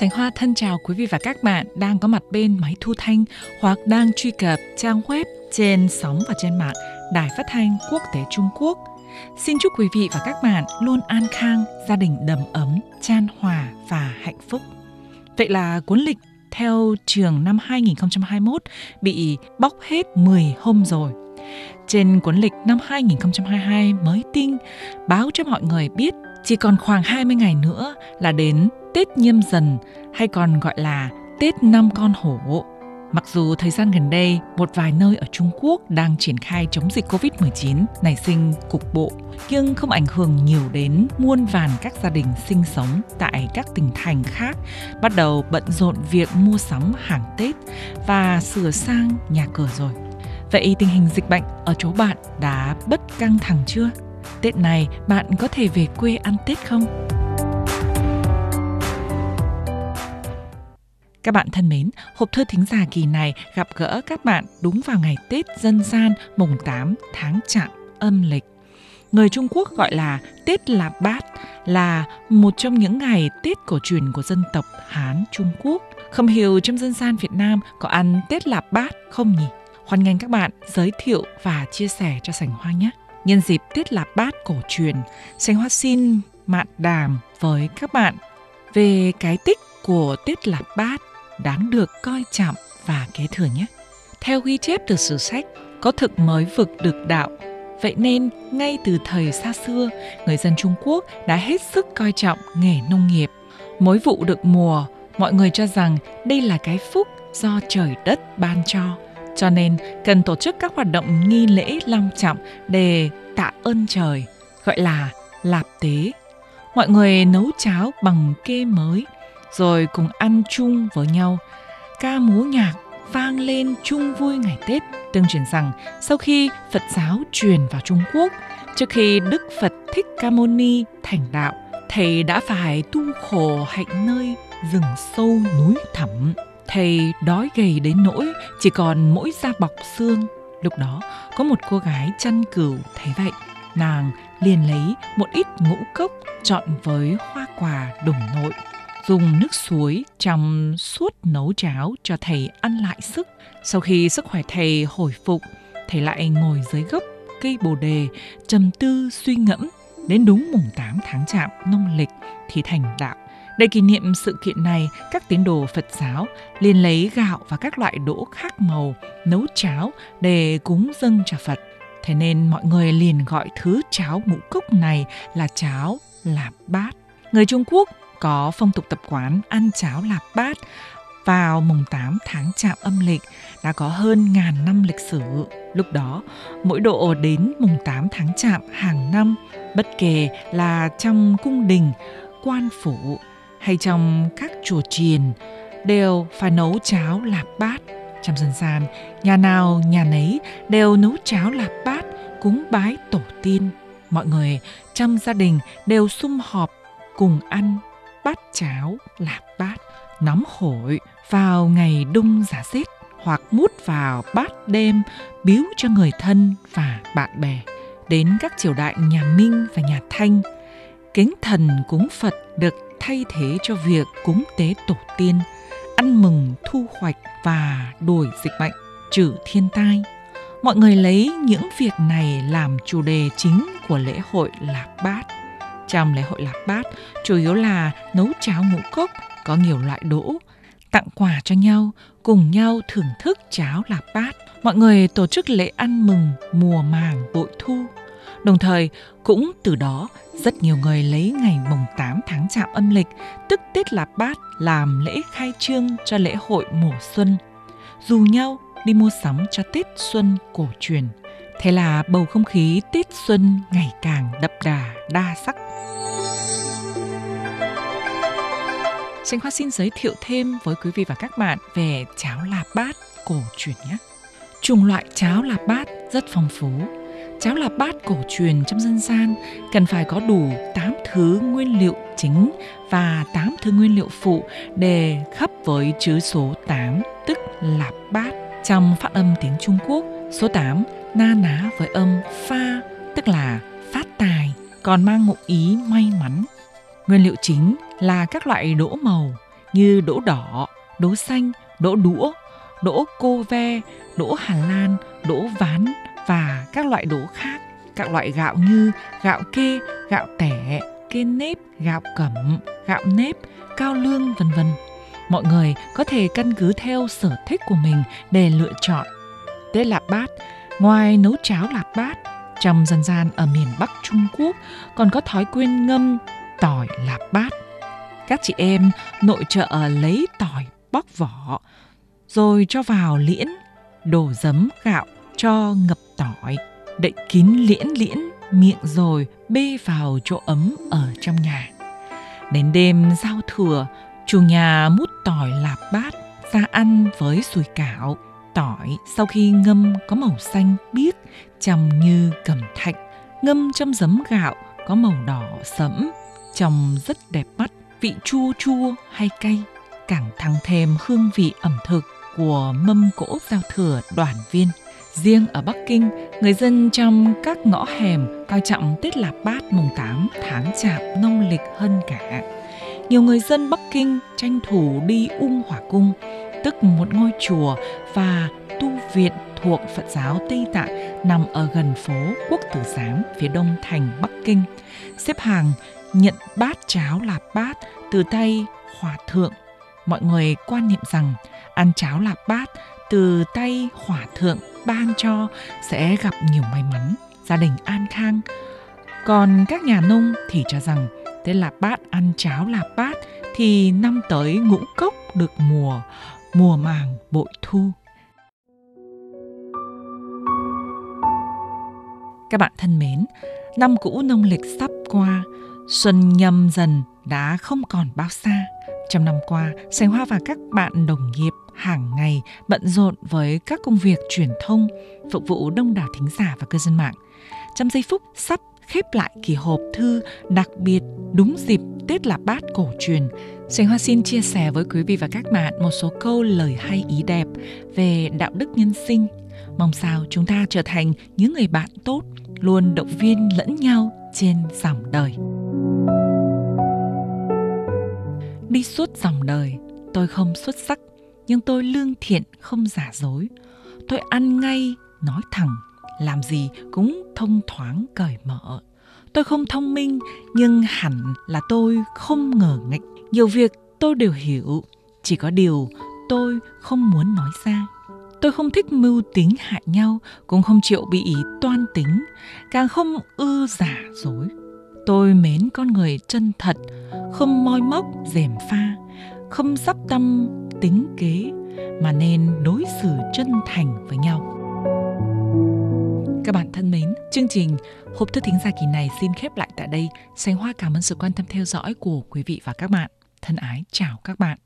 Sánh Hoa thân chào quý vị và các bạn đang có mặt bên máy thu thanh hoặc đang truy cập trang web trên sóng và trên mạng Đài Phát thanh Quốc tế Trung Quốc. Xin chúc quý vị và các bạn luôn an khang, gia đình đầm ấm, chan hòa và hạnh phúc. Vậy là cuốn lịch theo trường năm 2021 bị bóc hết 10 hôm rồi. Trên cuốn lịch năm 2022 mới tinh báo cho mọi người biết chỉ còn khoảng 20 ngày nữa là đến Tết Nhâm Dần hay còn gọi là Tết Năm Con Hổ. Mặc dù thời gian gần đây, một vài nơi ở Trung Quốc đang triển khai chống dịch COVID-19 nảy sinh cục bộ, nhưng không ảnh hưởng nhiều đến muôn vàn các gia đình sinh sống tại các tỉnh thành khác bắt đầu bận rộn việc mua sắm hàng Tết và sửa sang nhà cửa rồi. Vậy tình hình dịch bệnh ở chỗ bạn đã bất căng thẳng chưa? Tết này bạn có thể về quê ăn Tết không? Các bạn thân mến, hộp thư thính giả kỳ này gặp gỡ các bạn đúng vào ngày Tết dân gian mùng 8 tháng Chạp âm lịch. Người Trung Quốc gọi là Tết Lạp Bát là một trong những ngày Tết cổ truyền của dân tộc Hán Trung Quốc. Không hiểu trong dân gian Việt Nam có ăn Tết Lạp Bát không nhỉ? Hoan nghênh các bạn giới thiệu và chia sẻ cho Sảnh Hoa nhé. Nhân dịp Tết Lạp Bát cổ truyền, Sành Hoa xin mạn đàm với các bạn về cái tích của Tết Lạp Bát đáng được coi trọng và kế thừa nhé. Theo ghi chép từ sử sách, có thực mới vực được đạo. Vậy nên, ngay từ thời xa xưa, người dân Trung Quốc đã hết sức coi trọng nghề nông nghiệp. Mỗi vụ được mùa, mọi người cho rằng đây là cái phúc do trời đất ban cho. Cho nên, cần tổ chức các hoạt động nghi lễ long trọng để tạ ơn trời, gọi là lạp tế. Mọi người nấu cháo bằng kê mới, rồi cùng ăn chung với nhau. Ca múa nhạc vang lên chung vui ngày Tết, tương truyền rằng sau khi Phật giáo truyền vào Trung Quốc, trước khi Đức Phật Thích Ca Mâu Ni thành đạo, thầy đã phải tu khổ hạnh nơi rừng sâu núi thẳm. Thầy đói gầy đến nỗi chỉ còn mỗi da bọc xương. Lúc đó có một cô gái chăn cừu thấy vậy, nàng liền lấy một ít ngũ cốc chọn với hoa quả đồng nội dùng nước suối trong suốt nấu cháo cho thầy ăn lại sức. Sau khi sức khỏe thầy hồi phục, thầy lại ngồi dưới gốc cây bồ đề, trầm tư suy ngẫm. Đến đúng mùng 8 tháng chạm nông lịch thì thành đạo. Để kỷ niệm sự kiện này, các tín đồ Phật giáo liền lấy gạo và các loại đỗ khác màu nấu cháo để cúng dâng cho Phật. Thế nên mọi người liền gọi thứ cháo ngũ cốc này là cháo lạp bát. Người Trung Quốc có phong tục tập quán ăn cháo lạp bát vào mùng 8 tháng chạm âm lịch đã có hơn ngàn năm lịch sử. Lúc đó, mỗi độ đến mùng 8 tháng chạm hàng năm, bất kể là trong cung đình, quan phủ hay trong các chùa chiền, đều phải nấu cháo lạp bát. Trong dân gian, nhà nào nhà nấy đều nấu cháo lạp bát cúng bái tổ tiên. Mọi người trong gia đình đều sum họp cùng ăn bát cháo lạp bát nóng hổi vào ngày đung giá rét hoặc mút vào bát đêm biếu cho người thân và bạn bè. Đến các triều đại nhà Minh và nhà Thanh, kính thần cúng Phật được thay thế cho việc cúng tế tổ tiên, ăn mừng thu hoạch và đuổi dịch bệnh, trừ thiên tai. Mọi người lấy những việc này làm chủ đề chính của lễ hội Lạp Bát. Trong lễ hội Lạp Bát, chủ yếu là nấu cháo ngũ cốc, có nhiều loại đỗ, tặng quà cho nhau, cùng nhau thưởng thức cháo Lạp Bát. Mọi người tổ chức lễ ăn mừng mùa màng bội thu. Đồng thời, cũng từ đó, rất nhiều người lấy ngày mùng 8 tháng chạm âm lịch, tức Tết Lạp Bát làm lễ khai trương cho lễ hội mùa xuân. Dù nhau đi mua sắm cho Tết Xuân cổ truyền. Thế là bầu không khí Tết Xuân ngày càng đậm đà, đa sắc. Sinh Hoa xin giới thiệu thêm với quý vị và các bạn về cháo lạp bát cổ truyền nhé. Chủng loại cháo lạp bát rất phong phú. Cháo lạp bát cổ truyền trong dân gian cần phải có đủ 8 thứ nguyên liệu chính và 8 thứ nguyên liệu phụ để khắp với chữ số 8, tức là bát. Trong phát âm tiếng Trung Quốc, số 8 na ná với âm pha, tức là phát tài, còn mang ngụ ý may mắn. Nguyên liệu chính là các loại đỗ màu như đỗ đỏ, đỗ xanh, đỗ đũa, đỗ cô ve, đỗ Hà Lan, đỗ ván và các loại đỗ khác. Các loại gạo như gạo kê, gạo tẻ, kê nếp, gạo cẩm, gạo nếp, cao lương vân vân. Mọi người có thể căn cứ theo sở thích của mình để lựa chọn. Tết lạp bát, ngoài nấu cháo lạp bát, trong dân gian ở miền Bắc Trung Quốc còn có thói quen ngâm tỏi lạp bát. Các chị em nội trợ lấy tỏi bóc vỏ, rồi cho vào liễn, đổ giấm gạo cho ngập tỏi, đậy kín liễn liễn miệng rồi bê vào chỗ ấm ở trong nhà. Đến đêm giao thừa, chủ nhà mút tỏi lạp bát ra ăn với sùi cảo. Tỏi sau khi ngâm có màu xanh biếc, trông như cẩm thạch. Ngâm trong giấm gạo có màu đỏ sẫm, trông rất đẹp mắt, vị chua chua hay cay, càng thăng thêm hương vị ẩm thực của mâm cỗ giao thừa đoàn viên. Riêng ở Bắc Kinh, người dân trong các ngõ hẻm coi trọng Tết Lạp Bát mùng 8 tháng chạp nông lịch hơn cả. Nhiều người dân Bắc Kinh tranh thủ đi Ung Hỏa Cung, tức một ngôi chùa và tu viện thuộc Phật giáo Tây Tạng nằm ở gần phố Quốc Tử Giám phía đông thành Bắc Kinh. Xếp hàng nhận bát cháo lạp bát từ tay hòa thượng. Mọi người quan niệm rằng ăn cháo lạp bát từ tay hòa thượng ban cho sẽ gặp nhiều may mắn, gia đình an khang. Còn các nhà nông thì cho rằng Tết Lạp Bát ăn cháo Lạp Bát thì năm tới ngũ cốc được mùa, mùa màng bội thu. Các bạn thân mến, năm cũ nông lịch sắp qua, xuân nhâm dần đã không còn bao xa. Trong năm qua, Sành Hoa và các bạn đồng nghiệp hàng ngày bận rộn với các công việc truyền thông, phục vụ đông đảo thính giả và cư dân mạng. Trong giây phút sắp khép lại kỳ hộp thư đặc biệt đúng dịp Tết là Bát cổ truyền, Sành Hoa xin chia sẻ với quý vị và các bạn một số câu lời hay ý đẹp về đạo đức nhân sinh. Mong sao chúng ta trở thành những người bạn tốt, luôn động viên lẫn nhau trên dòng đời. Đi suốt dòng đời, tôi không xuất sắc, nhưng tôi lương thiện không giả dối. Tôi ăn ngay, nói thẳng, làm gì cũng thông thoáng cởi mở. Tôi không thông minh, nhưng hẳn là tôi không ngờ nghịch. Nhiều việc tôi đều hiểu, chỉ có điều tôi không muốn nói ra. Tôi không thích mưu tính hại nhau, cũng không chịu bị ý toan tính, càng không ư giả dối. Tôi mến con người chân thật, không moi móc, dèm pha, không sắp tâm tính kế, mà nên đối xử chân thành với nhau. Các bạn thân mến, chương trình Hộp thư thính giả kỳ này xin khép lại tại đây. Sánh Hoa cảm ơn sự quan tâm theo dõi của quý vị và các bạn. Thân ái chào các bạn.